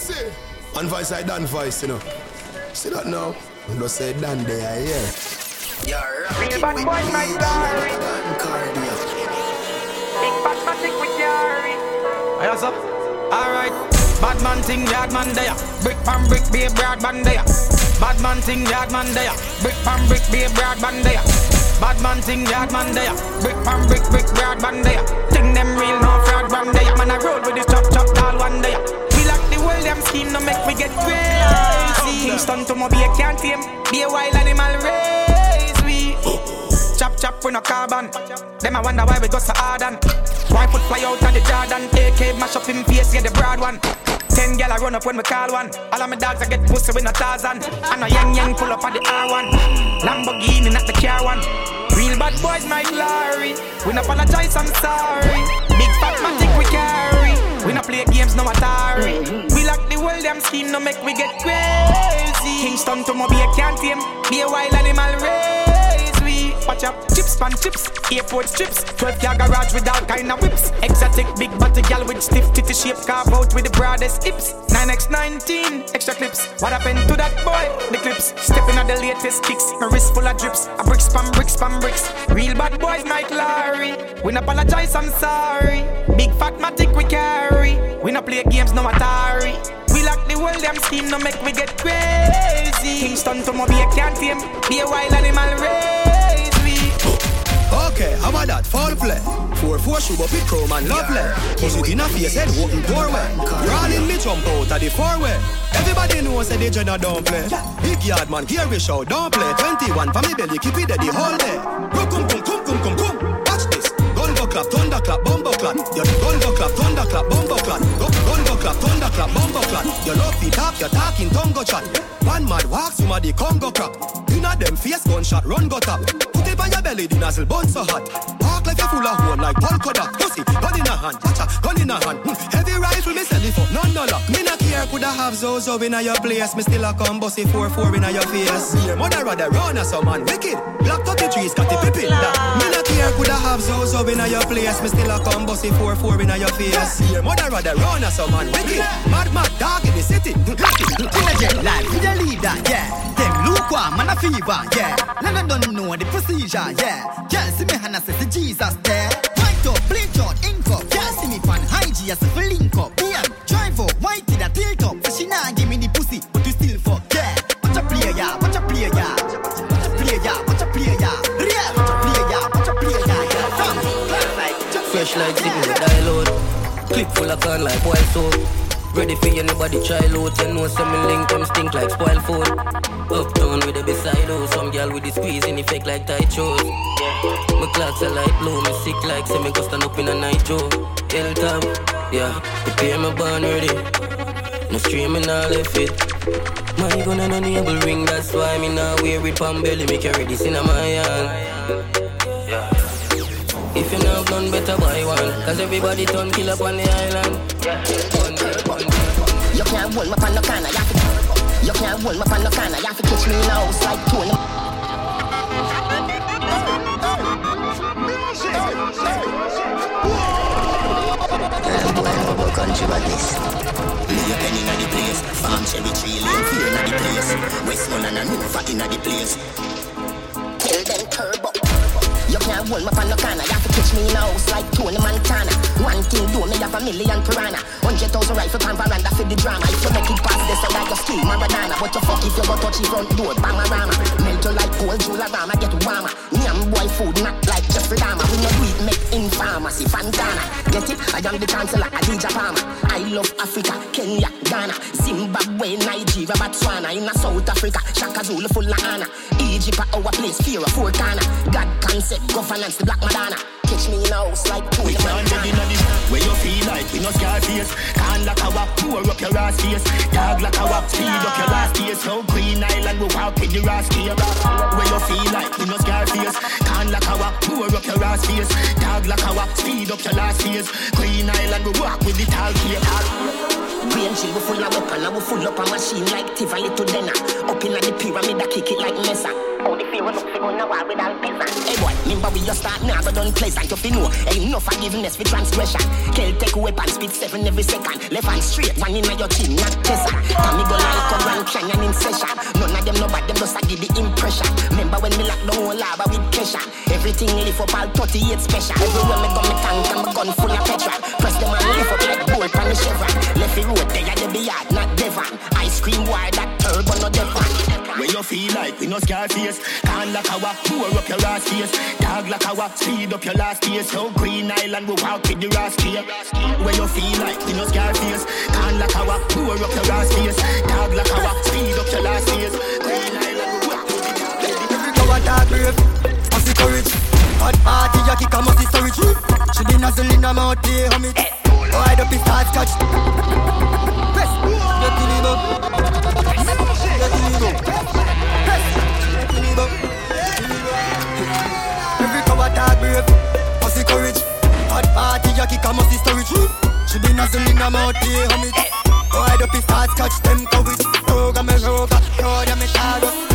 see. And voice I done voice, you know. See that now? You know say done there, yeah. You're Real bad boy, my story. Big bad magic with Yari. Yes, sir. Alright. Bad man thing, yard man there. Brick pan brick, be a broad man there. Bad man thing, yard man there. Brick pan brick, be a broad man there. Bad man thing, yard man there. Brick pan brick, brick broad man there. Think them real, no fraud man there. Man, I roll with this chop chop all one day. We world, them scheme, no make we get crazy. Kingston to a can't tame. Be a wild animal race. We chop chop with no carbon. Them I wonder why we go so hard on. Why put fly out of the Jordan? AK mash up him face, yeah the broad one. Ten gal I run up when we call one. All of my dogs I get pussy with no Tarzan. And a young young pull up at the R1. Lamborghini not the car one. Real bad boys my glory. We no apologize, I'm sorry. Big fat magic we carry. We no play games, no Atari. Mm-hmm. We lock the world, them scheme, no make we get crazy. Kingston to Mobile can't tame. Be a wild animal race. Watch up, chips pan chips, airport strips. 12 car garage with all kind of whips. Exotic big body gal with stiff titty shape, carve out with the broadest hips. 9x19, extra clips. What happened to that boy? The clips. Stepping on the latest kicks. My wrist full of drips. A brick spam, brick spam, bricks. Real bad boys, Mike Larry. We no apologize, I'm sorry. Big fat matic we carry. We no play games, no Atari. We lock the world, them scheme, no make we get crazy. Kingston to Mobile can't tame. Be a wild animal race. Okay, how about that? Foul play. 4-4 shoot up with chrome and lovely. Push it in a face head, open doorway. Rolling me jump out of the four-way. Everybody knows that they just don't play. Big yard man, here we show, don't play. 21 for me belly, keep it there the whole day. Rum, cum, cum, cum, cum, cum, thunder clap, bumbo clap. Your go clap, thunder clap, bumbo clap. Gun clap, thunder clap, bumbo clap. Your love feet talk, your talking tongue chat. One mad walk, somebody Congo crap. Inna them face gunshot, run go tap. Put it on your belly, the nozzle bun so hot. Like you full of hole like polka dot. Pussy, gun in a hand, watcha, gun in a hand. Hmm. Heavy rise with me sell it for none dollar. Me not care, coulda have Zozo in a your place. Me still a come bossy 4-4 in a your face. Your mother rather run as some man wicked. Black 33 Scottie Pippen. That. Me not care, coulda have Zozo in a your place. Me still a come bossy 4-4 in a your face. Your mother rather run as some man wicked. Mad mad dog in the city. Energy life, we the leader, yeah. Them lukewarm, man a fever, yeah. Them don't know the procedure, yeah. Can't see me hand I say Jesus there. White up, bleach out, ink up. Can't see me pan high G as if link up. Yeah, drive up, white a tilt up. So she nah give me the pussy, but you still fuck, yeah. Watch a player, yeah. Watch a player, yeah. Watch a player, yeah. Watch a player, yeah. Yeah, watch a player, yeah. Watch a player, yeah. Yeah, Fresh like signal with dial Clip full of can like wild soap. Ready for anybody try load. You know some link them stink like spoil phone. Uptown with the beside oh, some girl with the squeeze in effect like tight shoes. My clocks are like blue, me sick like me go stand up in a night joe. Hilltop, yeah, prepare my band ready. No streaming all left it. My gun and enable ring, that's why me now wear it on belly. Me carry this in my hand. Yeah. If you know have none, better buy one. Cause everybody turn kill up on the island. You can't hold me pan no corner, you have to. You can't hold me pan no corner, you have to catch me in a house like Tony. Country badness. Lay your pen inna the place. Farm cherry tree, lane fear inna the place. Westmoreland and Nova inna the place. You can't hold me pan no corner, you have to catch me in a house like Tony Montana. One thing do me have a million piranha. Hundred thousand rifle pan veranda for the drama. If you make it past this, I like your skill Maradona. But you fuck if you go touch the front door, Bangarama. Melt you like cold Jularama, get warmer. Me Yam boy food not like Jeffrey Dahmer. We no do it make in pharmacy, Fantana. Get it? I am the chancellor, Adidja Palmer. I love Africa, Kenya, Ghana, Zimbabwe, Nigeria, Botswana. In South Africa, Shaka Zulu full of honor. Egypt, our place, fear of corner. God concept, governance, the Black Madonna. Catch me in a house like Tony We can't in a this Where you feel like we no scar face. Can't lock a walk, pour up your ass face. Dog like a walk, speed up your last days So Queen Island, we walk with the rascal Where you feel like we no scar face. Can't lock a walk, pour up your ass face. Dog like a walk, speed up your last days Queen Island, we walk with the tall key Brain shield, we full of weapon, and we full up a machine like Tiva Little Denna. Up in the pyramid, I kick it like Mesa. All the fear looks go now with all peasant. Hey boy, remember we just start now, but don't unpleasant if you know. Ain't no forgiveness for transgression. Kill take weapon, speed seven every second. Left hand straight, one in your chin, not peasant. Tommy go like Koran, canyon in session. None of them know but them just a give the impression. Remember when me lock the whole lava with pressure. Everything lift up all 38 special. Everywhere me go, me tank and my gun full of petrol gold from the Chevron. Left the road, they are the beard, not Devon. Ice cream wire, that turbo, not Devon. When you feel like we no scarface, can like our pour up your last face. Dog like our speed up your last days. So Green Island, we walk with the rascal. When you feel like we no scarface, can like our pour up your last days. Dog like our speed up your last days. Green Island, we walk with the rascal. Go and talk brave, courage. Hot party, you kick a must be storage. She be nuzzling, I'm out homie. Wide up his stars catch Press. Get to live up Press. Get to Every power talk brave. Pussy courage. Hot party a kick a musty storage She be nuzzling a mouth here on up his stars catch them courage. Program me rover Road a me shadow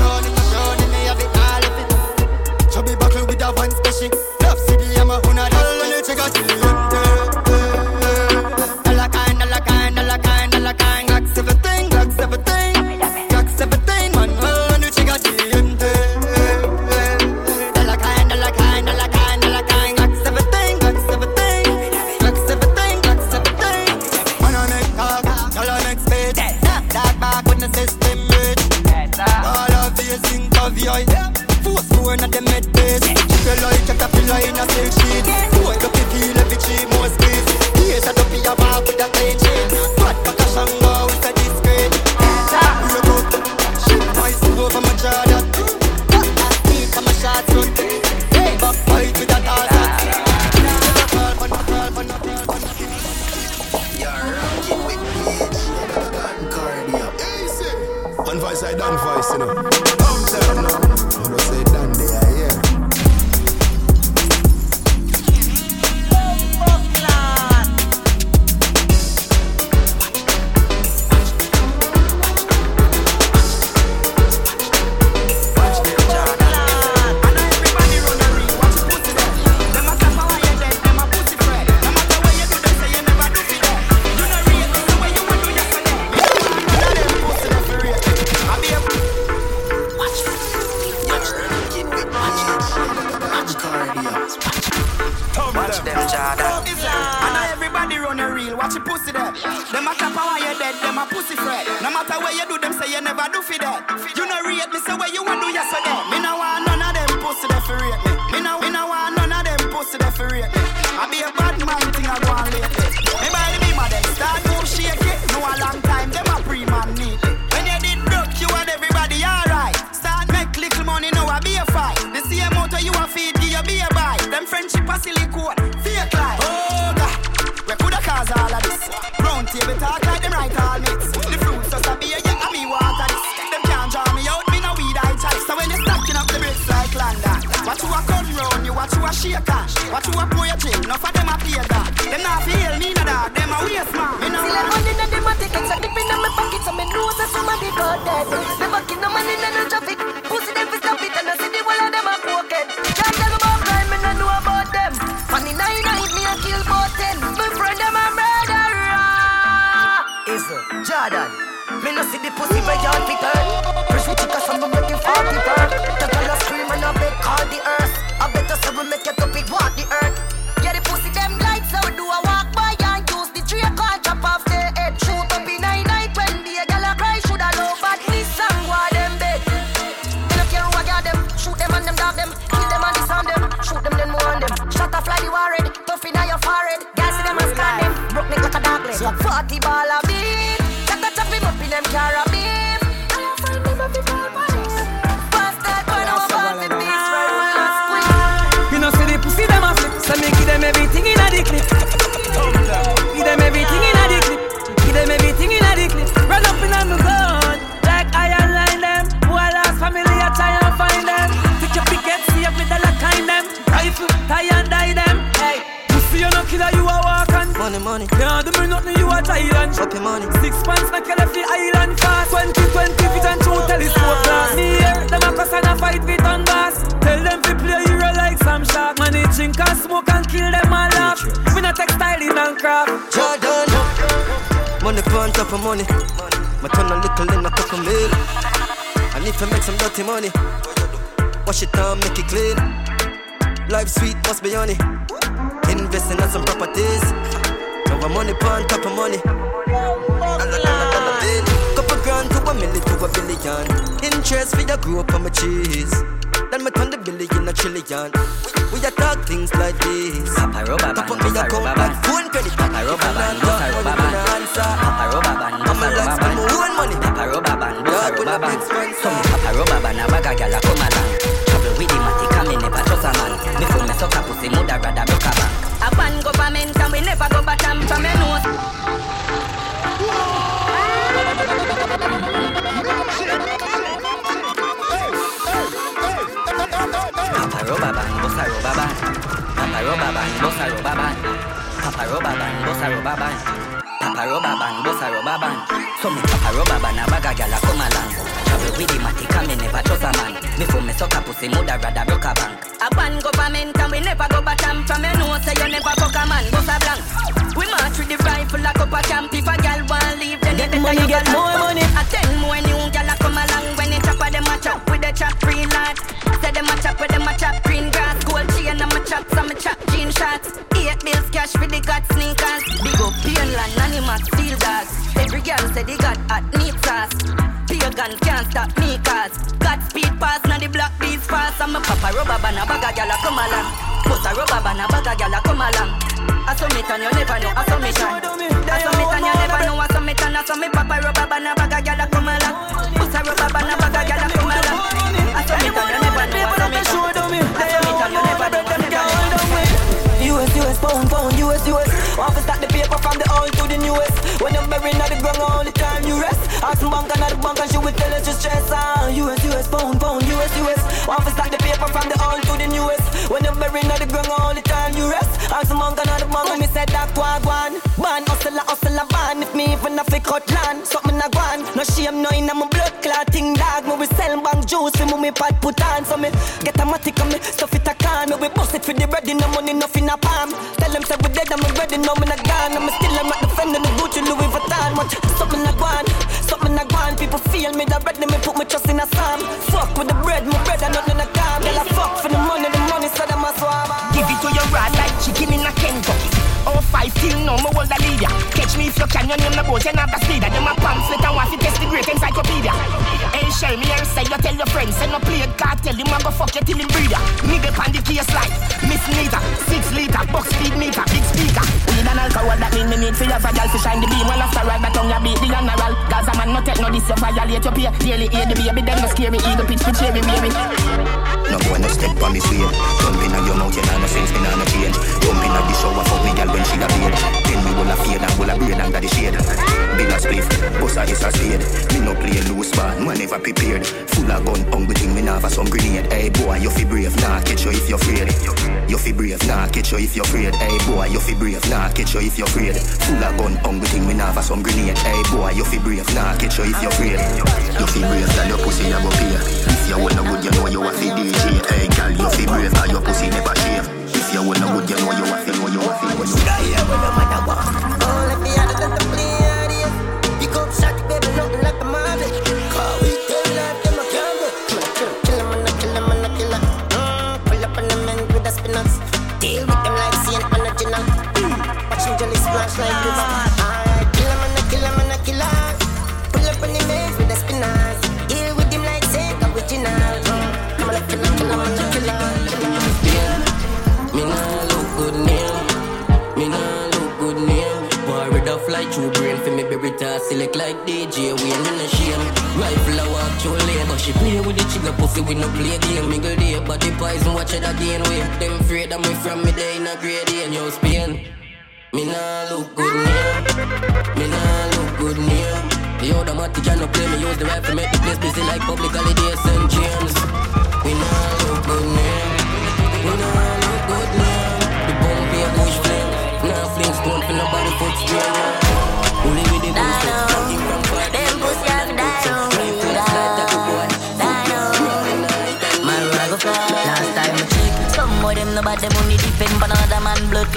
Jordan. Me no see the pussy where you be turn. Push with chicas from the making for the bird. The girl scream and I beg call the earth. I better say we make it up it walk the earth. Get it, pussy silent. Chop your money. Six pants na kill the island fast. 2020 fit and two tell it's four class. Me here, them a cuss and a fight with on bass. Tell them to play hero like some shark. Money drink and smoke and kill them all up. We not textiling and craft. Jordan, money on top of money. My turn a little in a couple meal. I need to make some dirty money. Wash it down, make it clean. Life sweet, must be honey. Investing in some properties. Now I'm money on top of money. Couple grand to a million to a billion. Interest for your grow up on my cheese. Then me turn the billion a trillion. We, we a talk things like this. Papa rubber band, up me bossa account When buried at the ground all the time, you rest. Ask some bank and the bank and me said that wagwan. Ban, hustle, hustle, ban. If me even a cut land, something a gwan. No shame, no in my blood clotting dog. Me we sell bank juice, me me pad put on. So me get a matic and me stuff it a can. Me we bust it for the bread, no money, nothing a palm. Tell them say we dead, I'm a ready, no me not gone. I'm still I'm not defending the Gucci Louis Vuitton. What something a gwan, something a gwan. People feel me that ready, me put my trust in a psalm. Fuck with the can, your name the boat, you have the speeder. Them a pamphlet and want to test the great encyclopedia. Hey, share me here, say you tell your friends, say no play it, Kartel, him a go fuck you till him breeder. Nigga pan the case like Miss Nita, six liter, box speed meter, big speaker. Weed and alcohol, that mean me need for your fragile to shine the beam. Well after all, that tongue you beat the general. Gaza man no take no this, you violate your peer. Daily hear the baby, them no scary, eagle pitch for cherry baby. No boy no step on me sweet Jumping on your mouth, you know no sense, me nah no change Jumping on the shower, fuck me girl when she a me will a fade and will a braid under the shade Bill a spliff, bust a is a spade Me no play loose man, man never prepared Full of gun, hungry thing, me have some grenade Hey boy, you fi brave, nah catch you if you're afraid You fi brave, nah catch you if you're afraid Hey boy, you fi brave, nah catch you if you're afraid Full of gun, hungry thing, me have some grenade Hey boy, you fi brave, nah catch you if you're afraid You fi brave, girl, your pussy go pay If you want no good, you know you a fi DJ Hey girl, you fi brave, cause your pussy never shave If you want no good, you know you a fi, know you a fi, know you a fi select like DJ Wayne in a shame. Rifle I walk through lane, but she play with the chigga pussy we no play game. Mingle day, but the poison watch it again. Way them afraid that me from me day in a in your Spain. Me nah look good name. Me nah look good name. The other matic no play me use the rifle make the place busy like public holiday St. James. We nah look good name. We nah look good name. The bomb be a bush flame. Nah fling stone for nobody foot strain. Only with them no bad, them only another man blood.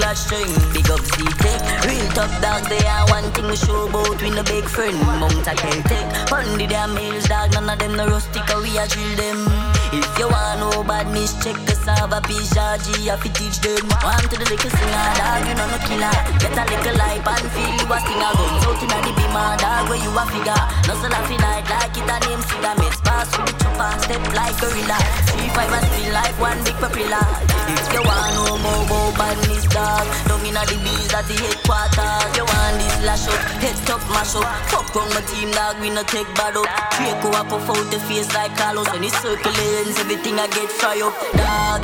Big up Z-Tech, real tough dog, they are one thing show we no big friend. Mount a Celtic, fund the damn hills dog, none of them no rustic, we a drill them. If you want no badness, check the Sava G, I fi teach them. Want to the little singer, dog, you know no killer. Get a little life and feel you a stinger. Guns out inna the beamer, dog, where you a figure. No so laugh night like it a name cigar. Mix pass with the chopper, step like gorilla. Three five and still like one big propeller. If you want no more about badness, dog, down inna the bees at the headquarters. You want this lash up, head top mash up. Fuck wrong my team, dog, we no take bad up. Draco a puff out the face like Carlos when he circulate everything I get fry up, dog.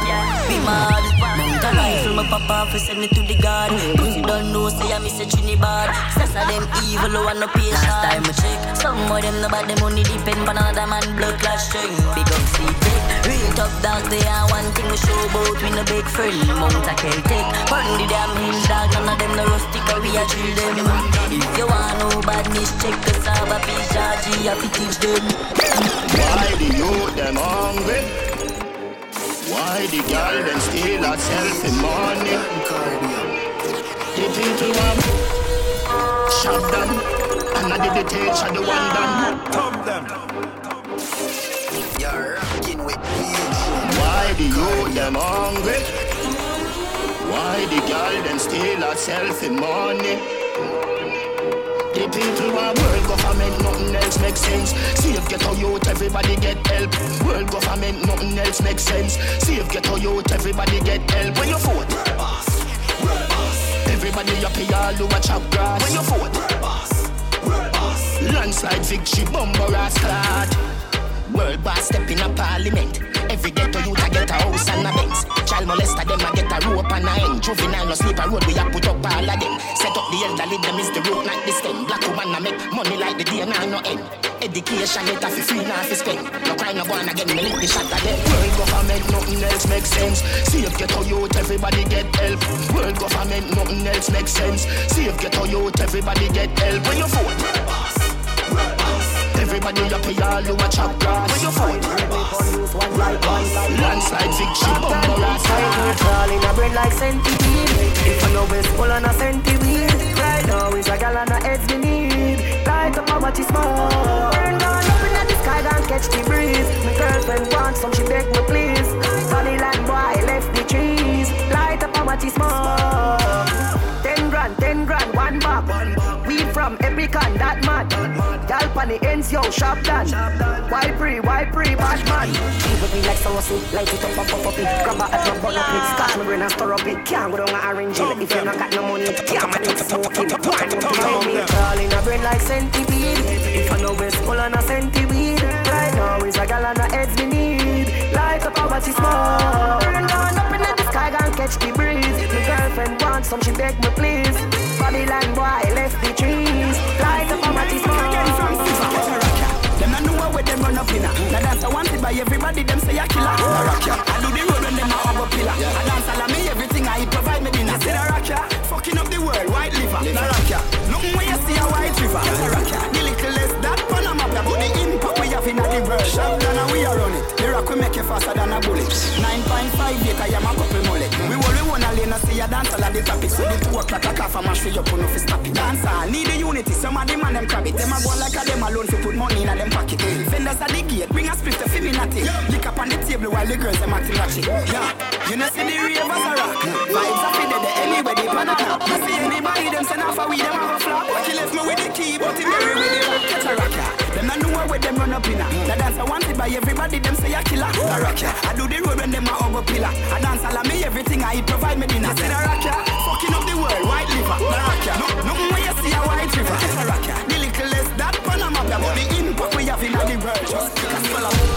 Be mad. Mount a rifle, my papa for send it to the guard. Pussy don't know, say I miss a Trinidad. Sasa them evil, oh, no one no patient. Last time I check, some of them no bad, them money depend on another man blood clash string. Big up C-Tech, real top dog, they are one thing we show about. We no big friend, Mount a Celtic. Run the damn hills, dog, none of them no rustic, we a drill them. If you want no badness, check the Saba P-Charge, I fi teach them. Why the youth them hungry? Why the girl them steal herself in money? The people want shop them, and I did the teacher the one done. Thumb them. You're rocking with me. Why the youth them hungry? Why the girl them steal herself in money? The people want world government, nothing else makes sense. See if get a youth, everybody get help. World government, nothing else makes sense. See if get a youth, everybody get help. When you vote, world boss, world boss. Everybody up here, all a chop grass. When you vote, world boss, world boss. Landslide victory, ass clot. World boss step in a parliament. Every ghetto youth a get a house and a Benz. Child molester them a get a rope and a end. Juvenile no sleep a road we a put up all of them. Set up the elderly them is the root not the stem. Black woman a make money like the day no end. Education get a fi free now fi spend. No cry no born again me lick the shot of them. World government nothing else makes sense. If ghetto youth everybody get help. World government nothing else makes sense. If ghetto youth everybody get help. When you vote, boss, boss. Everybody here, all who a chop grass. When you vote, Landslide victory, bumper ass. Crawling a bread like centipede. If I know it's full on a centipede. Right now is a gal on a heads we need. Light up how much is more. Burn down up in the sky, don't catch the breeze. My girlfriend wants some, she beg me please. Sunny land boy left the trees. Light up how much is more. That man. Gal pan the ends, yo, sharp done. Why pre, why pre, bad man. People be like saucy, light it up, up, up, up it. Grab a at my up it, scotch my brain and stir up it. Can't go down and arrange it. If you not got no money, can't come and smoking. Don't me? Crawling a brain like centipede. If I know it's full on a centipede. Right now is a gal on the heads we need. Light up how much is more. Burn down up in the sky, and catch the breeze. My girlfriend wants some, she beg me please. Babylon boy left the trees. Light up how much is more. Them not know where them run up in. Now dance I wanted by everybody. Them say a killer. Oh, I rock ya. I do the road when them a hug a pillar. I dance all of me everything I provide me dinner. Say I rock ya. Fucking up the world, white liver. I rock ya. Look when you see a white river. I rock ya. The little less that Panama, but the impact we have in the world. Shot down and we are on it. The rock we make you faster than a bullet. 9.5 acre, yeah, my couple mullet. We will we wanna lane and see a dance all of the topics. So the two o'clock a cough mash for your put no fi stop it. Dance all need the unity. Some of them and them crab it. Them a go like a them alone to put money in a them pocket. Eh, Fenders at the gate, bring a split to natty. Lick up on the table while the girls them acting ratchet. Yeah, you know see the ravers a rock. Vibes a fi dead anywhere they a top. You see anybody them send off a weed them have a flop. He left me with the key, but he marry with the rock. Catch a rock ya. Them not know where them run up in a. The dance I wanted by everybody. Them say a killer. A rock ya. I do the road when them a a pillar. I dance all me everything I eat provide me dinner. See the rock ya. Fucking up the world, white liver. The rock ya. No, no when you see a white river. A rock ya. The little less that Panama, but the impact we have in the world. Just because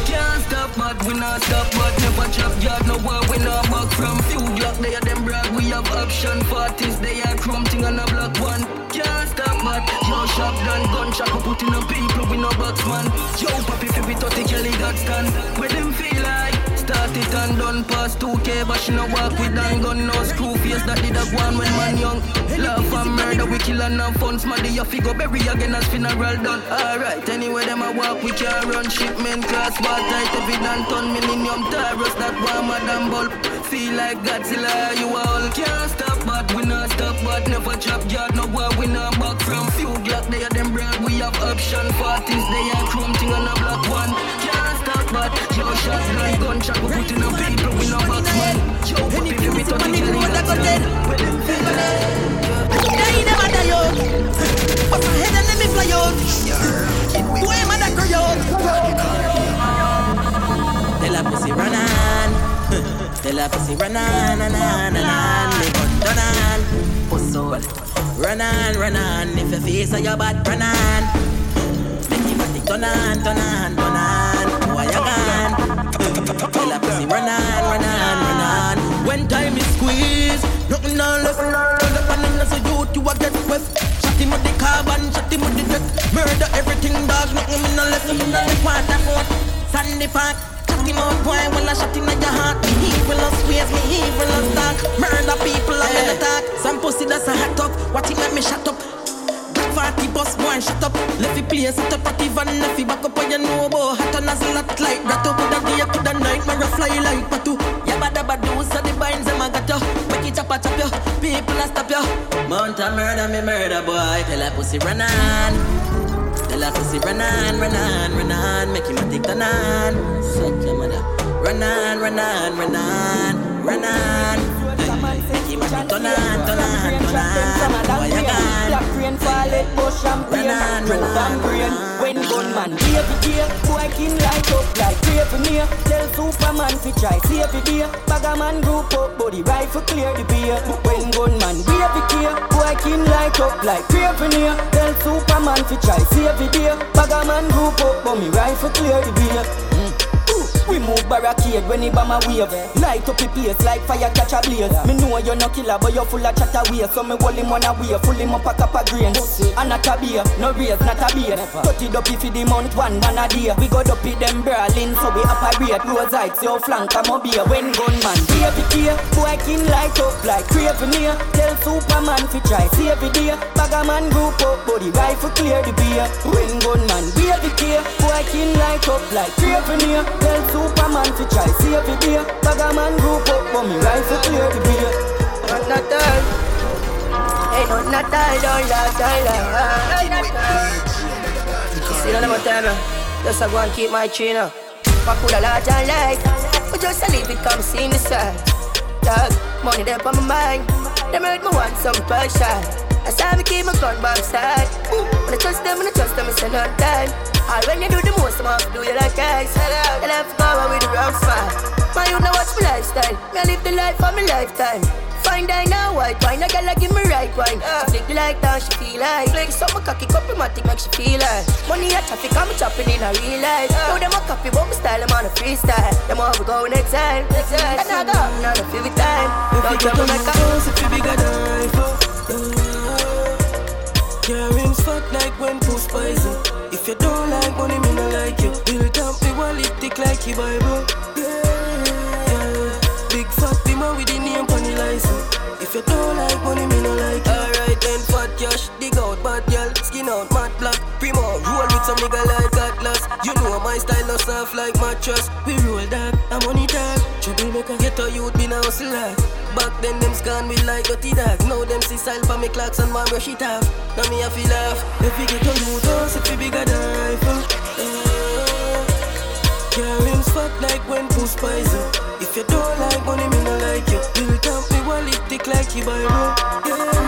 but we not stop, but never chop yard. No war, we not back from few block. They are them brag, we have action parties. They are crumping on a block one. Can't stop, but yo shop done, gunshot we put in the people, we no box man. Yo papi fi be 30 Kelly got stand. Where them feel like it and done past 2K, but she no walk with and gun, no screw face that did a one when man young. Love and murder, we kill and have fun, smaddy your figure bury again as funeral done. Alright, anyway, them a walk, we can run. Shipment class, but tight dan ton. Millennium Taurus that one madam bulb. Feel like Godzilla, you all can't stop, but we not stop, but never drop. Yard, no war, we not back from. Few Glock, they are them brand, we have option, 40s, they are chrome thing on a black one. Can't stop, but yo, shotgun, gunshot, we put in a people, we no box man. Yo, puppy, if we turn it, we got dead. They never die out. But my head and let me fly out. Who am I that cry out? Tell her pussy run on. Tell her pussy run on, on, on, on, on. Me gun done on. Puss all. Run on, run on. If your face or your bad, run on. Make him a tick turn on, turn on, turn on. Gone? Tell her pussy run on, run on, run on. When time is squeeze, nothing on left. Turn up and in as a youth, you a get west. Shot him with the carbon, shot him with the jet. Murder everything, dog. Nothing in the left, in the quarter foot. Sandy Park. Shot him out, boy. When I shot him in your heart, me evil as ways, me evil as dark. Murder people, I'm in attack. Some pussy that's a hot up. What he make me shut up? Party bus boy shut up. Left the place up at even if you back up on you know about hot and as a lot like that up with a day to the night Mara fly like patu. Yabba dabba do so the binds them a got you Make it a chop you People a stop you a murder me murder boy. Tell a pussy run on. Tell a pussy run on, run on, run on. Make him a take turn on. Such a mother. Run on, run on, run on, run on. Make him a take turn on, turn on, turn on. Boy you gone rain fall it, bush champagne. Drop and brain When gunman. Baby day Boy king light up like Craven near Tell Superman fi try Save the day. Bagger man group up Body rifle clear the beer. When gunman Baby day Boy king light up like Craven near Tell Superman fi try Save the day. Bagger man group up But me rifle clear the beer we move barricade when he bomb a wave. Light up the place like fire catch a blaze. Me know you're no killer but you're full of chatter waste So me hold him on a way, full him up a cup of grain. And not a beer, no raise, not a beer. Cut it up if the month one, one a day. We go up them brawling so we operate. Rose heights, your flank come up here When gunman, baby care Boy king light up like Craven here Tell Superman fi try save the day. Bagger man group up, body rifle clear the beer. When gunman, baby care Boy king light up like Craven here Tell Superman fi try see save the day Bagger man group up, but me rifle clear the beer Not not die. Ain't not not die, don't die, die, die. See none of my time, uh, just I go and keep my chin up. Fuck with a lot of life, but just I leave it come see the side. Dog, money there on my mind. Them hurt me want some passion. I saw me keep my gun by my side. When I trust them, when I trust them, it's another time. All when you do the most, I'm do you like guys. I have to power with the wrong smile. My you know watch my lifestyle. Me I live the life of my lifetime. Fine dine now, white wine. A girl a give me right wine. She flick the light down, she feel like. Flick some cocky cup matic make she feel like. Money a traffic, I'm chopping in a real life. Know them a copy, but my style, I'm on a freestyle. Them all we go next time. Next time. And I go, not a few time. Don't you make a If you bigger than iPhone Your rims fat like when puss poison If you don't like money, me no like you Build up the wallet thick like your Bible yeah. yeah. Big fat man with the name on the license If you don't like money, me no like you Alright then, fat cash, dig out bad girl Skin out matte black, primo Roll with some nigga like You know my style no soft like mattress. We roll that, I'm money tag. Trouble maker, get a youth, be now hustler Back then them scan me like dirty dog. Now them see style for me clocks and man brush it off Now me a feel laugh. If we get a youth house, if you bigger than uh, iPhone Your rims fat like when puss poison If you don't like money, me no like you. Build up me wallet thick like you buy bro yeah.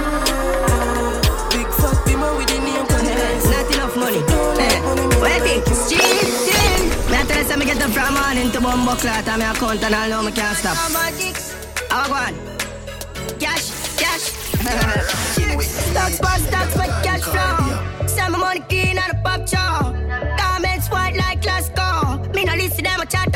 Big fat be man with the name on license Not enough money. What you think? I tell you, say me get up from morning to bumbo clot and me account and I know me can't stop. How go on? Cash, cash. stocks for stocks for cash flow. Send my money clean and a pop show. Garments white like Glasgow. Me no listen them a chat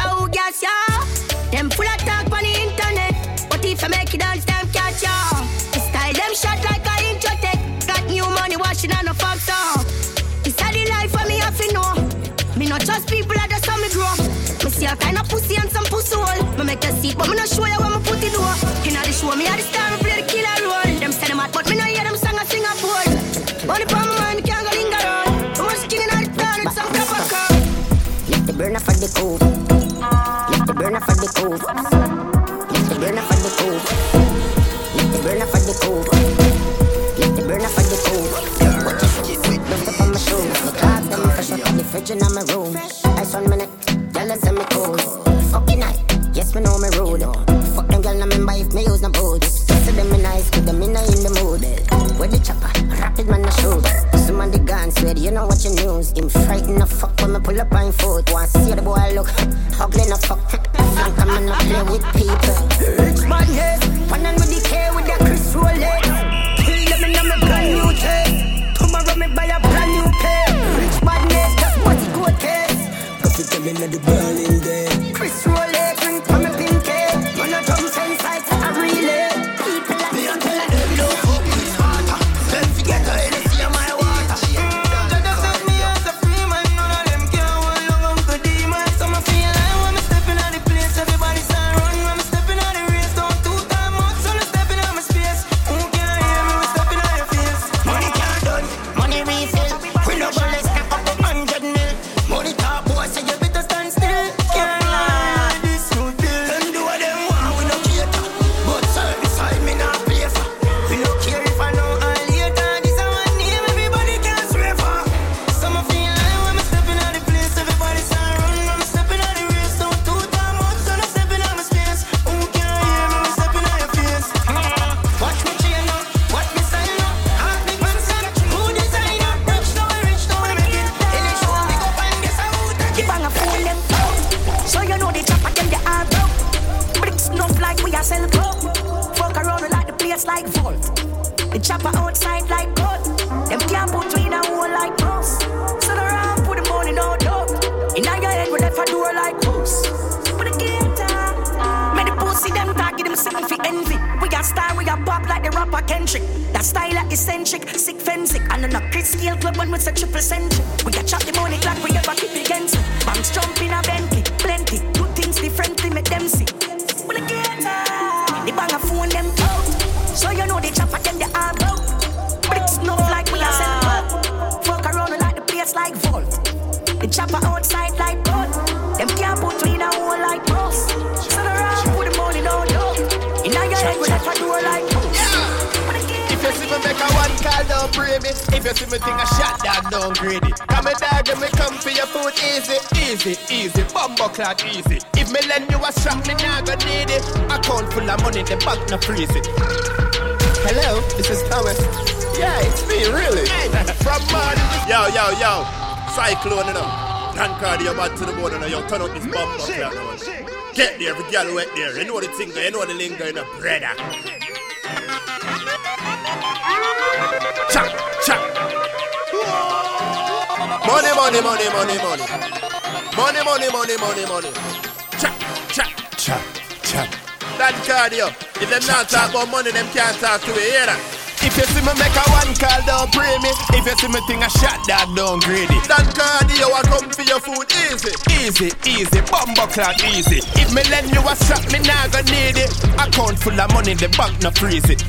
it, but me not show you what me put it over. Inna the show, me a the star, Yo. Cyclone, you know. Don Cardio bad to the bone, you know. Yo, turn up this bumper clock, man. Get there, every girl wet there. You know the thing, you know the lingo, you know, brother. Chop, chop. Money, money, money, money, money. Money, money, money, money, money. Chop, chop, chop, chop. Don Cardio. If them not talk about money, them can't talk to you, hear that? If you see me make a one call, don't pray me. If you see me think a shot, dog, don't grade it. Don Cardio, I come for your food easy. Easy, easy, bumbo clock easy. If me lend you a strap, me nah gonna need it. Account full of money, the bank no freeze it.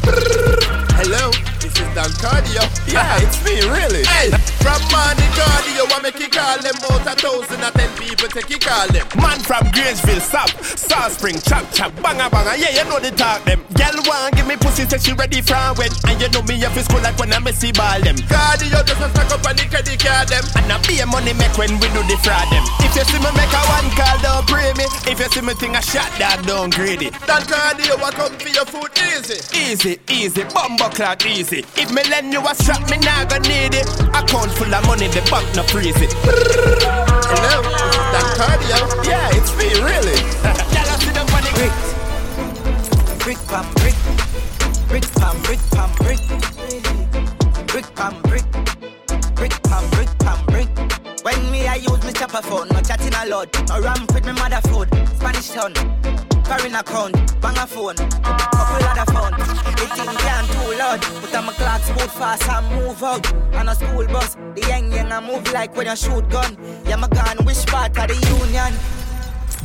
Hello, this is Don Cardio. Yeah, it's me, really. Hey, from morning cardio, I make you call them out a thousand and ten people take you call them. Man from Grangeville, Sap, South Spring, chop chop, banga banga, yeah, you know the talk them. Girl want give me pussy, say she ready for when, and you know me up in school like when I messy ball them. Cardio just a stack up on the credit card them. And I be a money make when we do the fraud them. If you see me make a one call, don't pray me. If you see me think a shot, dog, don't grade it. Don Cardio, I come for your food easy. Easy, easy, bumbo clock easy. If me lend you a strap, me nah gonna need it. Account full of money, the bank no freeze it. Hello, this is Don Cardio. Yeah, it's me, really. Y'all see them funny bricks. Brick pam brick. Brick pam brick pam brick. Brick pam brick. Brick pam brick pam brick. When me I use me chopper phone, no chatting a lot. No ramp with me mother food. Spanish town. Foreign account, bang a phone, couple other phone. The thing can't too loud, but I'm a clocks move fast and move out. On a school bus, the young young I move like when you shoot gun. Yeah, my gun, which part of the union?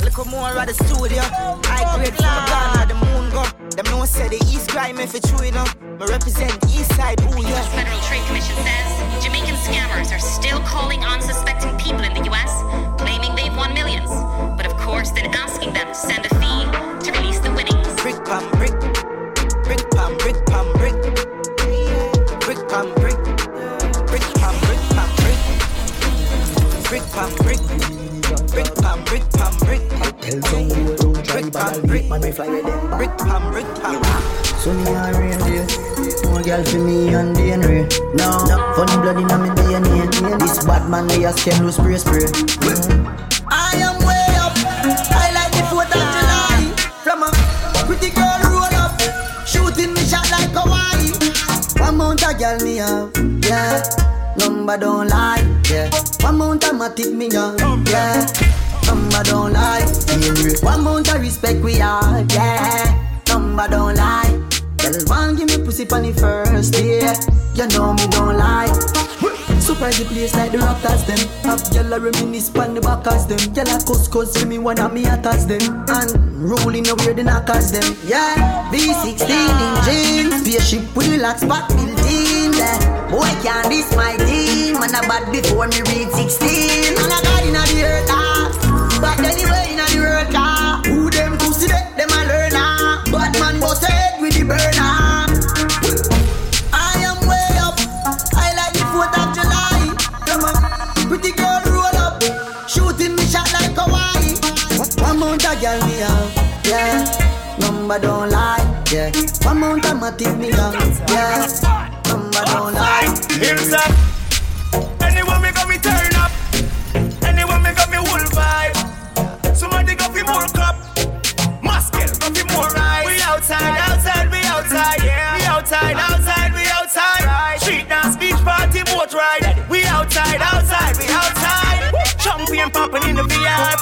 Look more at the studio. I grade the gun the moon go. Them no say the East crime if it's true, know. Me represent East Side, ooh yeah. Federal Trade Commission says Jamaican scammers are still calling unsuspecting people in the US, claiming they've won millions. But of course, then asking them to send a pam brick, brick pam brick pam brick. Tell some boy don't try bad brick man we fly with them. Brick pam brick pam. So me a reindeer More girl for me and DNA No, funny blood in me DNA This bad man they a scam no spray spray I am way up. I like the 4th of July. From a pretty girl roll up, shooting me shot like Hawaii. One mount a girl me have Yeah, number don't lie Yeah, one mount a matic me have Yeah, number don't lie. Henry. One mount a respect we have Yeah, number don't lie. Girl one give me pussy pon the first day. You know me don't lie. Surprise the place like the Raptors them. Have gyal a reminisce pon the backers them. Gyal a cuss cuss for me one of me attacks them. And rolling away the knockers them. Yeah, V16 in jeans. Spaceship with the lock spot built in yeah. Boy can't this my team Man a bad before me reach 16 Man a god inna the earth ah But anyway inna the earth ah Who them pussy they, them a learn ah Bad man bust head with the burner I am way up. I like the 4th of July. Come on, pretty girl roll up, shooting me shot like Hawaii. One mount a girl me have, yeah. Number don't lie, yeah. One mount a matic me have, yeah. Number don't lie. Here's up. Anywhere me go, me turn up. Anywhere me go, me whole vibe. Somebody go fi more cup. Muscle go fi more ride. We outside, outside, we outside. Yeah. We outside, outside, we outside. Street dance, beach party, boat ride. We outside, outside, we outside. Champagne popping in the VIP.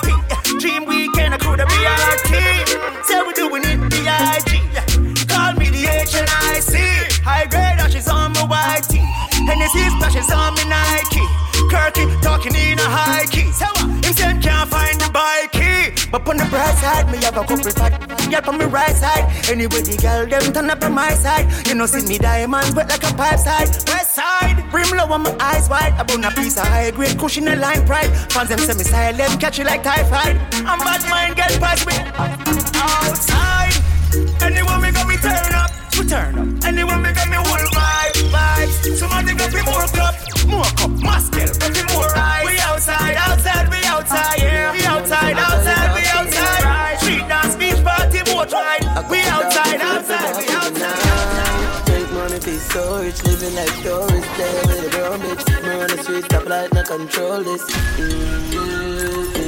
Find the bike key. But on the bright side, me have a couple fat girl on me right side. Anyway, the girl them turn up on my side. You know see me diamond wet like a pipe side. West side, brim low on my eyes wide. I bone a piece of high grade cushion a line pride. Fans them me silent, catch you like typhoid. I'm bad mind get past me outside. Anyone me got me turn up, we turn up. Anyone got me whole vibe, vibes. Somebody got me more cup, more cup, muscle, got me more ride. We outside, outside, we outside, yeah. We outside, outside, we outside. Street dance, beach party, boat ride. We outside, outside, we outside. Take money, be so rich, living like tourists. There with a brown bitch. Me on the street, stop light, not control this. Mm-hmm.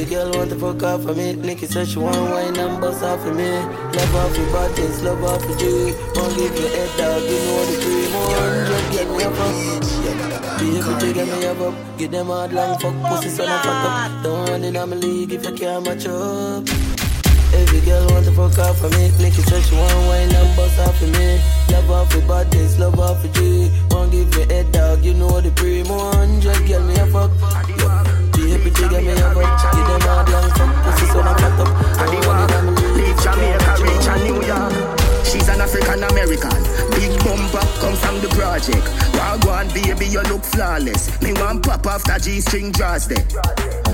Every girl want to fuck off of me. Nikki said she want wine and bust off of me. Love off your buttons, love off your G. Won't give your head dog, you know the cream. One just get me up up. Baby, you get me up up. Give them hard long fuck pussy, so I fuck up. Don't run in on my league if you can't match up. Every girl want to fuck off of me. Nikki said she want wine and bust off of me. Love off your buttons, love off your G. Won't give your head dog, you know the. One just get me up up. Baby, get me up. Give them hard long fuck pussy, so I fuck up. In on my Leave Jamaica, reach a New York. She's an African American. Big bumper come from the project. Wagwan baby, you look flawless. Me want pop after G string draws there.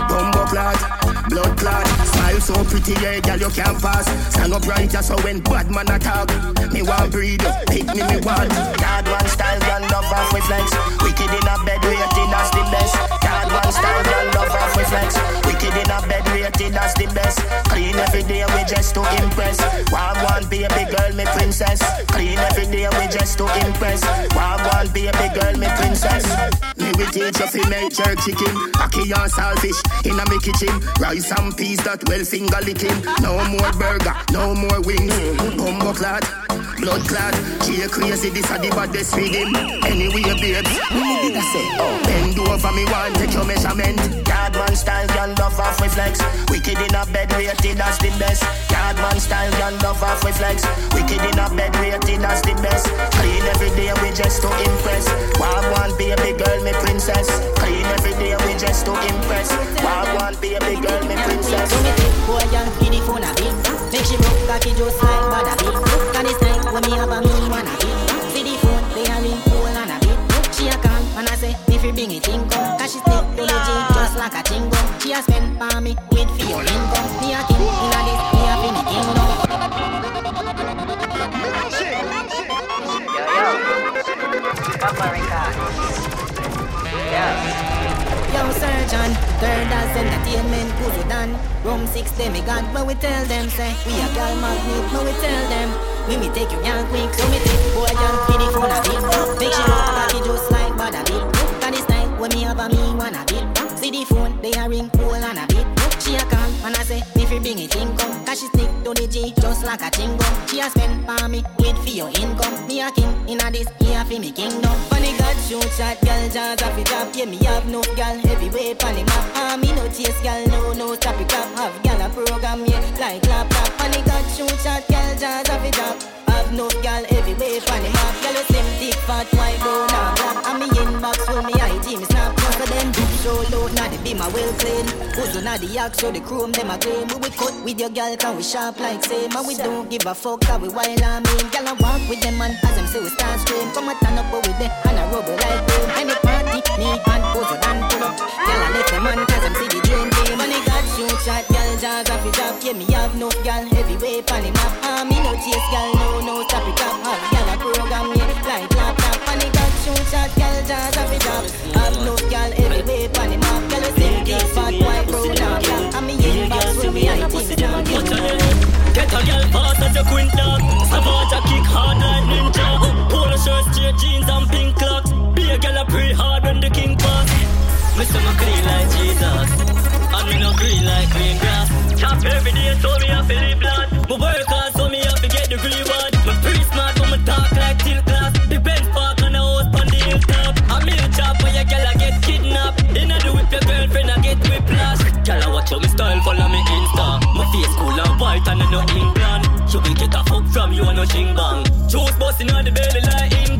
Bumbo clot, blood clot. Smile so pretty, yeah, girl you can't pass. Stand up right, just so when bad man attack. Me want breed, pick me, me want. Dad one style, girl love off with flex. Wicked in a bed, rated as the best. One style, girl love off with flex. Wicked in a bed, rated as the best. Clean every day, we just to impress. Wagwan baby girl, me princess. Clean every day, we just to impress. Wagwan baby girl, me princess. Me we teach you fi make jerk chicken, ackee and saltfish inna me kitchen. Rice and peas that well finger licking. No more burger, no more wings. Bumbo clad, blood clad. She crazy, this a the baddest with him. Anyway, babes, me did I say? Bend over me one, take your measurement. Yard man style, girl love off with flex. Wicked in a bed, rated as the best. Yardman style, girl love off with flex. Wicked in a bed, rated as the best. Clean every day, we just to impress. One, baby girl, me princess. Clean every day, we just to impress. A big girl, me princess? So me take boy and give the phone a bit. Make she broke cocky just like bad a bit. Can this night when me have a me one a bit. See the phone, they a ring cool and a bit. She a call and I say if you bring it in a spend for me, wait for your income. Me a king in a this, me a fi me kingdom. Yo, surgeon, third as entertainment, good we done. Room six, demigod, but we tell them, say, we a girl magnet, but we tell them. We me take you young quick, so me take boy young, for the phone a bit. Make sure you cocky just like the phone, they a ring, cool and a bit. She a call, and I say, if you bring it income. Cause she stick to the G, just like a chingo. She a spend for me, wait for your income. Me a king, in a this, here for me kingdom. Funny God, shoot shot, girl, jazz off it up. Yeah, me have no girl, heavyweight on the map. Ah, me no chase, girl, no, no, stop it up. Have girl a program, yeah, like laptop. Funny God, shoot shot, girl, jazz off it up. Have no girl, heavyweight on the map. Girl, you slim, thick, fat, white, brown, and black. And me inbox, when me IG, me snap. Most of them deep show low, now they be my well clean. Who's on the yak, show the chrome, them a claim. We we cut with your girl, can we sharp like same. And we don't give a fuck, cause we wild and mean. Girl, I walk with them, and as them say we start scream. Come and turn up with them, and I rubber like them. Any party, me and pose it and pull up. Girl, I let them man, cause them see the dream team. Money got shoot shot, girl, jazz off it up. Yeah, me have no girl, heavyweight on the map. Ah, me no chase, girl, no, no, stop it up. Have girl a program, yeah, like laptop. Money got shoot shot, girl, jazz off it up. Have no girl, heavyweight on the map. Girl, see the fat, white, brown, black. And me inbox with me, I think Get a girl fast as a quint dog Savage kick hard like ninja cool and no England You will get a fuck from you and no ching bang? Juice busting on the belly like England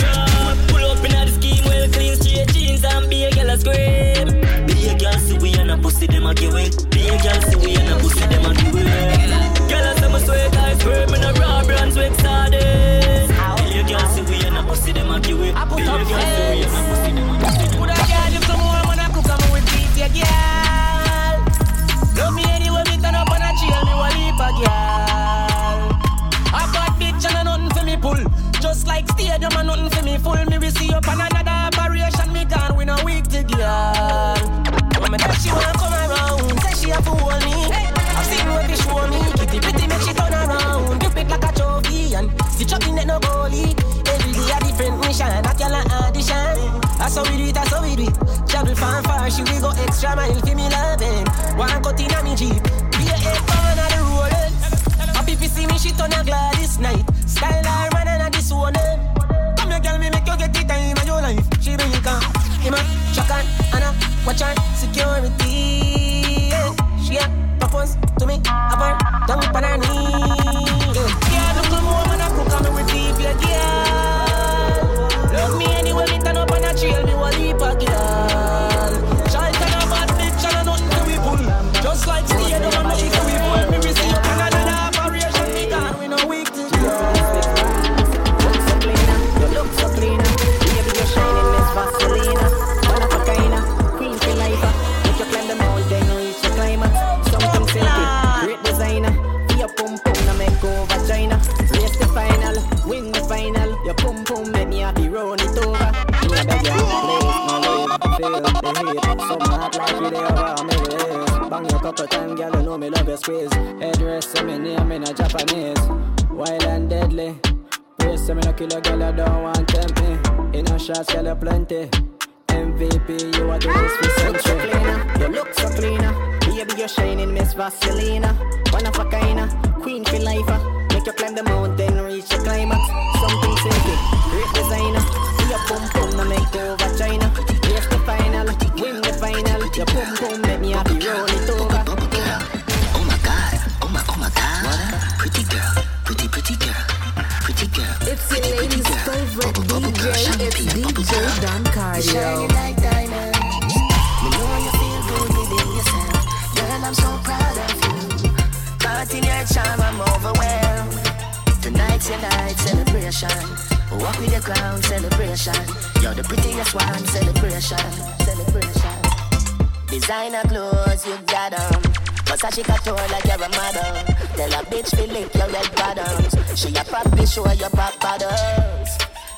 be sure your pop bottles.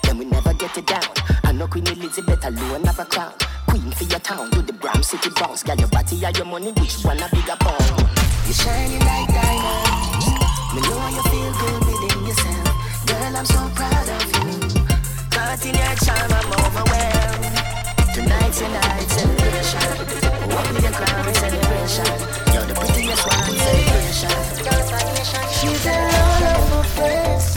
Then we never get it down. I know Queen Elizabeth alone have a crown. Queen for your town, do the Bram City bounce. Girl, your body or your money, which one a bigger pound? You're shining like diamonds. Me know you feel good within yourself. Girl, I'm so proud of you. Caught in your charm, I'm overwhelmed. Tonight's your night celebration. Walk with your crown celebration. You're the prettiest one celebration. She tell all of friends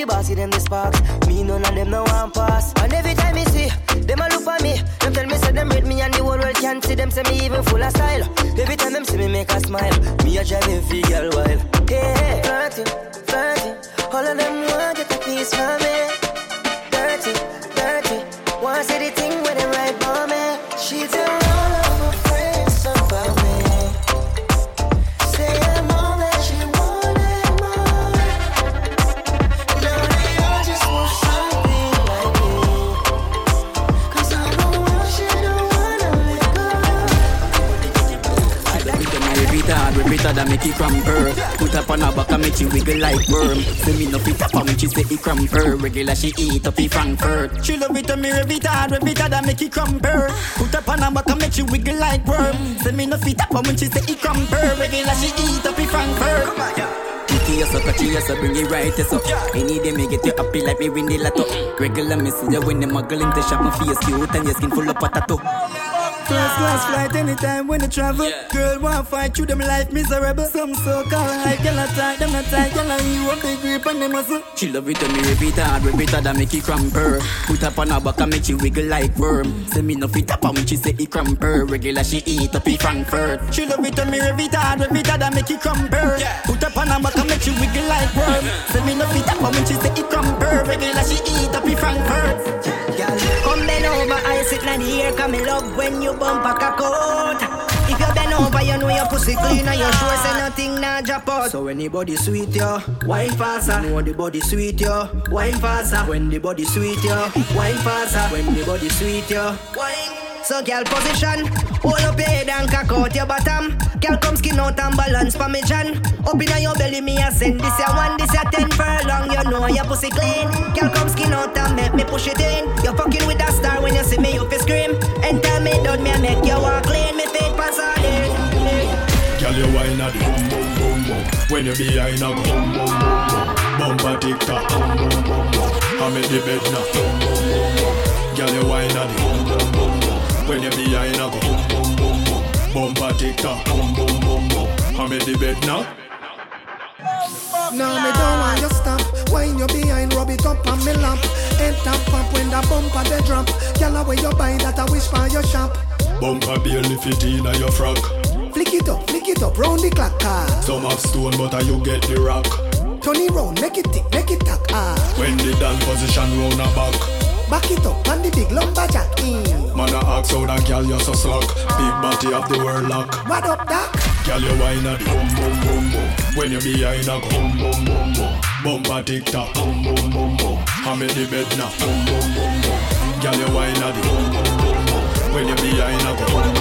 the boss, see them the sparks. Me none of them no one pass. And every time me see them a look for me, them tell me say them rate me and the whole world can see them say me even full of style. Every time them see me make a smile, me a drive every girl wild. Hey, hey, flirting, flirting. All of them want get a piece from me. Dirty, dirty. Want see the thing with it right for me. She tell all retard and make it cramper. Put up on her back and make she wiggle like worm. Say me no fit up on me, she say it cramper. Regular she eat up in Frankfurt. She love it and me retard, we retard and make it cramper. Put up on her back and make she wiggle like worm. Say me no fit up on me, she say it cramper. Regular she eat up in Frankfurt. Kicky you sucker, she you so bring it right yes up. Any day me get you happy like me win the lotto. Regular me see you when the muggle into shop my face cute and your skin full of potato. First class ah. flight anytime when you travel. Girl want fight through them life miserable. Some so called high girl attack them not tight girl and you up the grip on the muscle. She love it when me repeat hard, repeat hard and make it cramper. Put up on her back and make she wiggle like worm. Say me no fit up on me, she say it cramper. Regular she eat up in Frankfurt. She love it when me repeat hard, repeat hard and make it cramper. Put up on her back and make she wiggle like worm. Say me no fit up on me, she say it cramper. Regular she eat up in Frankfurt. Come bend over, I sit in the air, come me love when you bump a coat. If you bend over, you know your pussy clean and your sure say nothing nah drop out. So when the body sweet yo, wine faster. Know the body sweet yo, wine faster. When the body sweet yo, wine faster. When the body sweet yo, wine. So girl position, hold up your head and cock out your bottom. Girl come skin out and balance for me John. Up inna your belly me a send this a one, this a ten furlong. You know your pussy clean. Girl come skin out and make me push it in. You fucking with a star when you see me you fi scream. And tell me don't me make you walk clean. Me feet pass all in. Girl, you whine at the boom boom boom boom. When you behind a boom boom boom boom. Bumper tick tock boom boom boom boom. I'm in the bed now boom boom boom boom. Girl, you whine at the boom. When you behind a go boom boom boom boom. Bumper tick tock boom boom boom boom. I'm in the bed now. Now me don't want you stop. Wine you behind, rub it up on me. Head tap pop when the bumper they drop. Girl, away you buy that I wish for your shop. Bumper barely fit in a your frock. Flick it up, flick it up, round the clock. Ah. Some have stone, but are you get the rock. Turn it round, make it tick, make it tack. Ah. When the down position round a back. Back it up on the big lumberjack. Mm. Man a ask how that girl you so slack. Big body of the world lock. What up, doc? Girl you whine at boom boom boom boom. When you behind a boom boom boom boom. Bumper tick tock boom boom boom boom. I'm in the bed now boom boom boom boom. Girl you whine at boom boom boom boom. When you behind a boom boom.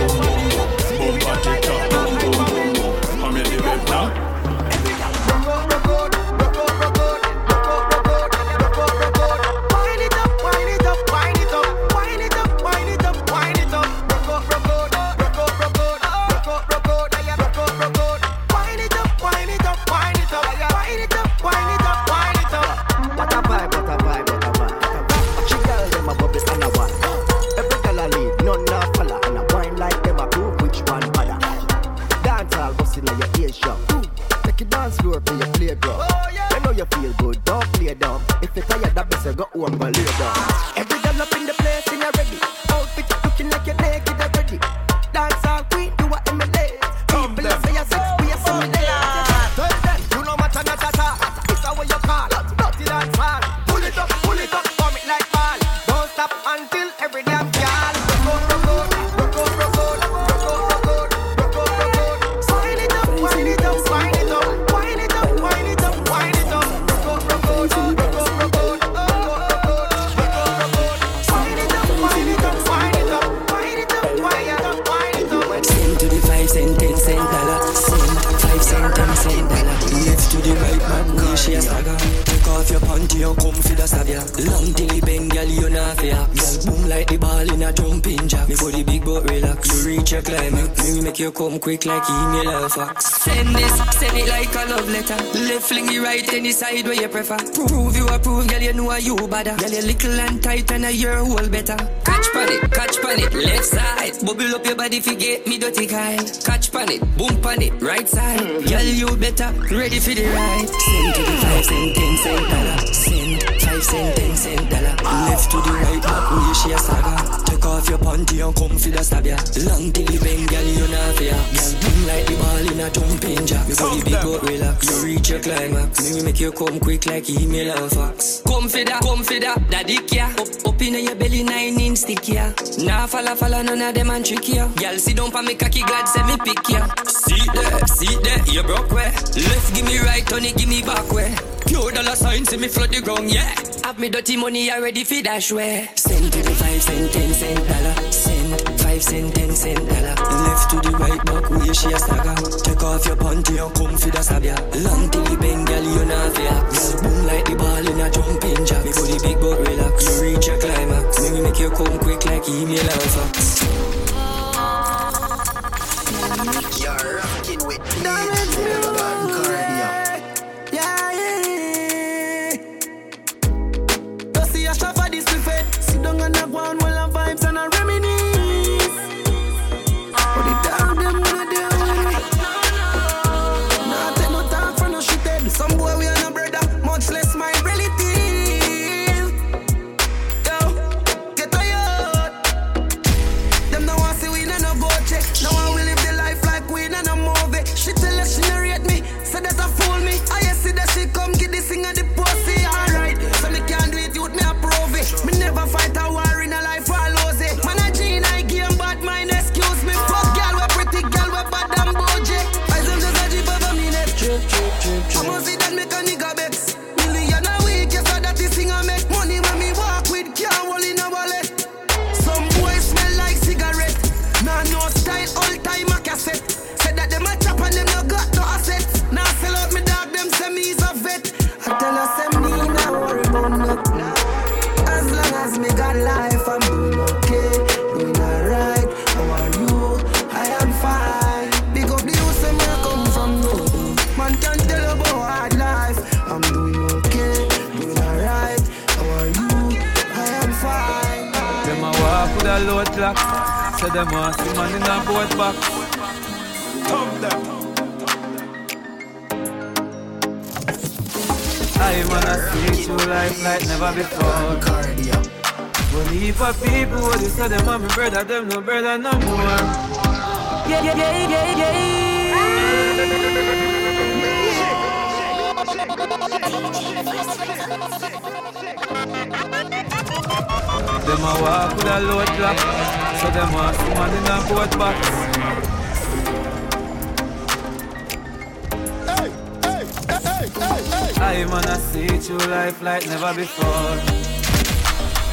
Long tilly bang, girl, you not fear. Girl, boom like the ball in a jumping jack. Me body big but relax. You reach your climax. Me make you come quick like email or fax. Send this, send it like a love letter. Left fling it right any side where you prefer. Prove you approve, girl, you know you better. Girl, you little and tight and a your whole better. Catch pan it, catch pan it, left side. Bubble up your body, forget me dirty kind. Catch pan it, boom pan it, right side. Girl, you better, ready for the ride. Send to the five cent, ten send dollar. Send five cent, ten cent dollar. Left to the right, back where she a saga. Take off your panty and come for the stab ya. Long till the bang, girl, you not fear. Girl, boom like the ball in a jumping jack. You body big but relax. You reach your climax. Me make you come quick like email or fax. Come for that, come for that, that dick ya. Up, up in your belly, nine inch stick ya. Nah, falla, falla, none of them and trick ya. Girl, sit down for me cocky, God say me pick ya. See there, see there, you broke way. Left give me right, Tony give me back way. Pure dollar sign, see me flood the ground, yeah. Have me dirty money, already ready for dash way. Send to the five cent, ten cent dollar. Send five cent, ten cent dollar. Left to the right, back where she a stagger. Take off your panty and come for the stab ya. Long till the bang, girl, you not fear. Girl, boom like the ball in a jumping jack. Me body big but relax. You reach your climax. Me make you come quick like email or fax. You're rocking with Damage with a load clock, so them a see man in a boat box. I wanna see true life like never before.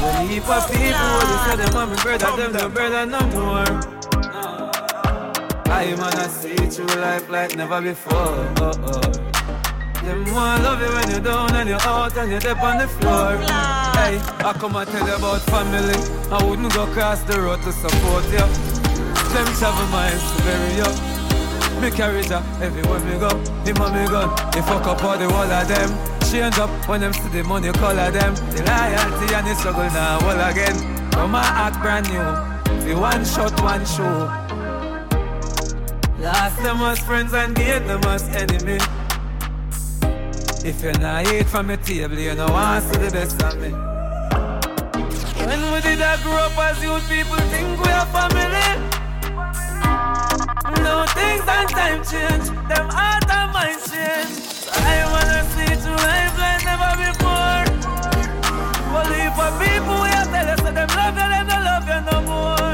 One heap of people, you say them a me brother, them no brother no more. I wanna see true life like never before. Oh, oh. Them want love you when you're down and you're out and you're deep on the floor. Hey, I come and tell you about family. I wouldn't go across the road to support you. Them travel miles to bury you. Me carry her everywhere me go. Him and me gun, they fuck up all the wall of them. Change up when them see the money color them. The loyalty and the struggle now all again. Come and act brand new. The one shot, one show. Last them as friends and gain them as enemy. If you're not eat from your table, you know to see the best of me. When we did I grow up as youth, people think we are family. No things and time change, them heart and mind change. So I wanna see to life like never before. Only for people we are tell us that them love you, them don't love you no more.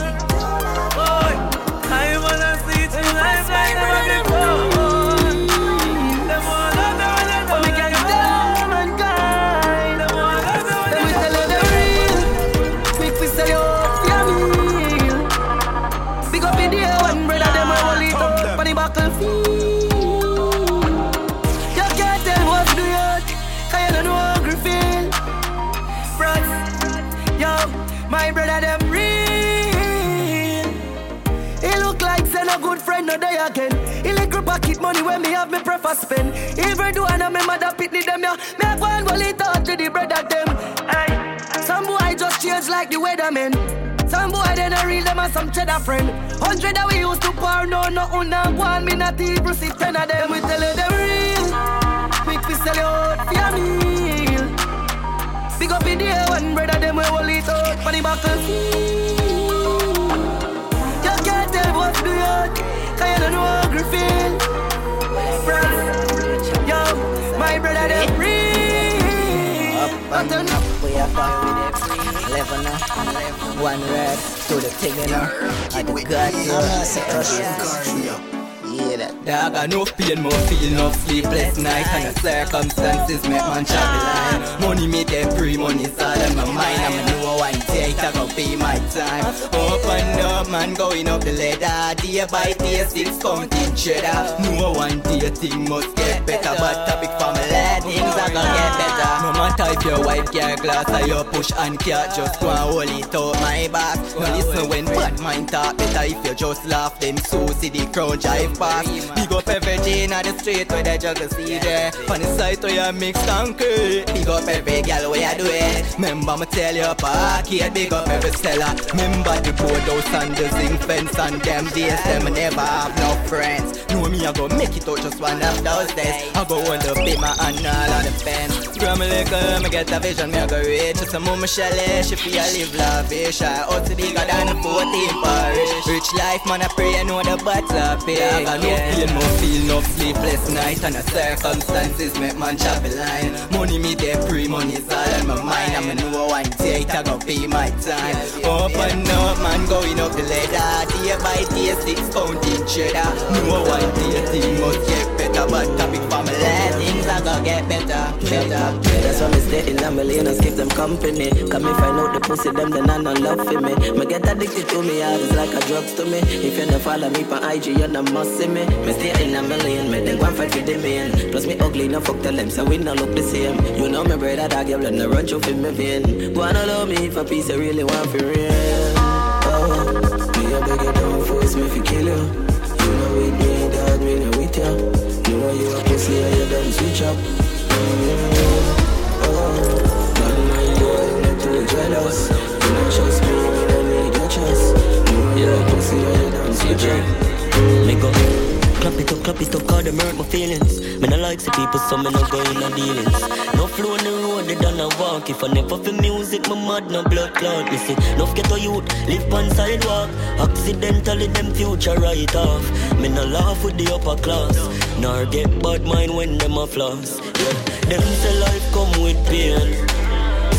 My brother them real. He look like say no good friend no day again. He little pocket money when me have me prefer spend. Even do and me mother pit pity them yeah. Me have one bully thought to the brother them. Some boy just change like the weatherman. Some boy they no real them and some cheddar friend. Hundred that we used to pour no no una one me not even see ten of them. We tell you them real. Make me sell you out for me. Big up in the air one brother them we hold it out for the buckle. You can't tell what to do yet. Cause you don't know how to feel. Friends, yo, my brother them real. Up and up, we are back with it. Eleven now, one red to the thing now. I the gut to yeah, that. Dog, I no pain, more feel no sleepless night. And the circumstances make man travel line Money me dey free, money's all in my mind. I'm a new one I go pay my time Open up, man, going up the ladder. Day by day, six counting cheddar. No one day, thing must get better. But topic for my lad, things are gonna get better. No matter if your wife get glass or you push and cat Just go and hold it out my back. No listen when bad mind talk Better if you just laugh, them so see the crowd drive past. Big up every on the street where they juggle CJ On the side where you mix concrete. Big up every girl where you do it. Remember me tell you parkade Big up every seller. Remember the boathouse and the zinc fence And them. Days them never have no friends. Know me I go make it out just one of those days. I go up in my hand all on the fence Grow me little, me get a vision, me I go reach Just a mama Shelley, she feel live lavish I out to bigger than the 14 parish. Rich life man I pray I know the butter pay I got no pain, more feel no sleepless night. And the circumstances make man travel line. Money me dey free, money's all in my mind. I'm a new one day, I go pay my time. Open up man, going up the ladder. Day by day, six counting cheddar. No one day, thing must get better But topic for my lad, things I go get better, better That's why me stay in a million and skip them company. Come me find out the pussy them, then I no love for me. Me get addicted to me, yeah, it's like a drug to me. If you don't follow me on IG, you no must see me. Me stay in a million, me then and fight for the man. Plus me ugly, no fuck tell them, so we no look the same. You know me brother, that girl, no run through for me vein. Go and allow me for peace, I really want for real. Oh, me a beg you don't force me to kill you. You know with me, dog, me no with you. Know you a pussy and you done switch up. Mm, oh, bad mind boy, not too jealous. You know trust me, me no need your trust. Know you a pussy and you done switch up. Go clap it up, clap it up, cause them hurt my feelings. Me no like see people, so me no go in dealings. No flow on the road, they done a walk. If I never feel music, my mad no blood clot. Me see, enough get a youth, live on sidewalk. Accidentally, them future right off. Me no laugh with the upper class, nor get bad mind when them a floss. Yeah, them say life come with pain.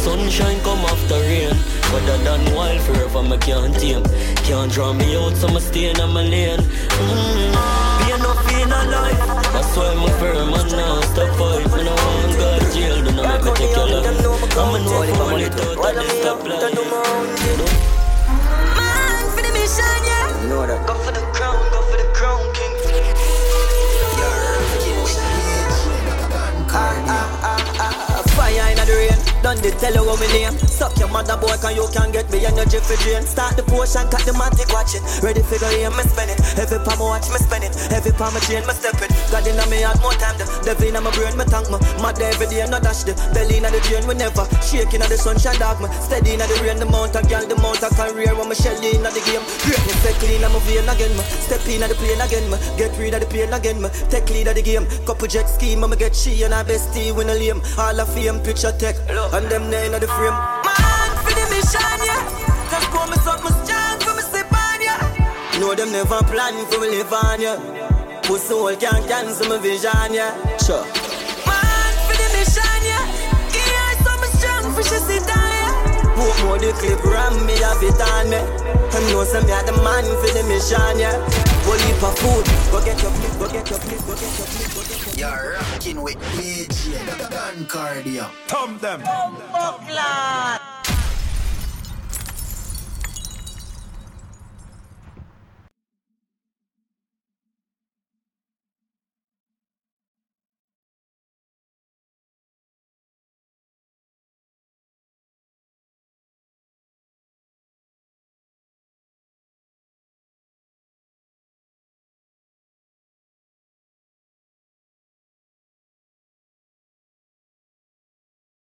Sunshine come after rain. Better than wild forever me can't tame. Can't draw me out so me stay in my lane. Mm. Pain no pain no life. That's why I'm firm and now stop fight. Me no want go to jail Do not make me take your life. I'm a know if I'm lit out of this stop life. Man for the mission, yeah. You know that. Go for the crown, go for the crown, king. Fire in the rain, the tell you what me name. Suck your mother boy, can you can get me energy for drain. Start the potion, cut the matic, watch it. Ready figure aim, me spend it. Every palm I watch me spend it. Every palm I chain, me step it. God in me heart more time. The devil in my brain, me thank me. Mad every day, no dash the belly in the drain. We never shaking at the sunshine dog me. Steady in the rain, the mountain girl, the mountain career. When me shell in the game, greatness say clean, I'm a vein again. Me step in the plane again. Me get rid of the pain again. Me take lead of the game. Couple jet scheme, I'ma get she and I bestie win a lame. All of fame, picture tech, and them nine of the frame. Man for the mission, yeah. Just pour me something strong for me sip on, yeah. Know them never plan for me live on ya. Pussy hole can't cancel my vision, yeah. Sure. Man for the mission, yeah. Give her something strong for she sit down, yeah. Hope more the clip ram me have it on me. I know some me are the man for the mission, yeah. Go leap for food, go get your flip, go get your flip, go get your flip, go get your flip. You're rocking with DJ Don Cardio. Thumb them. Buckler.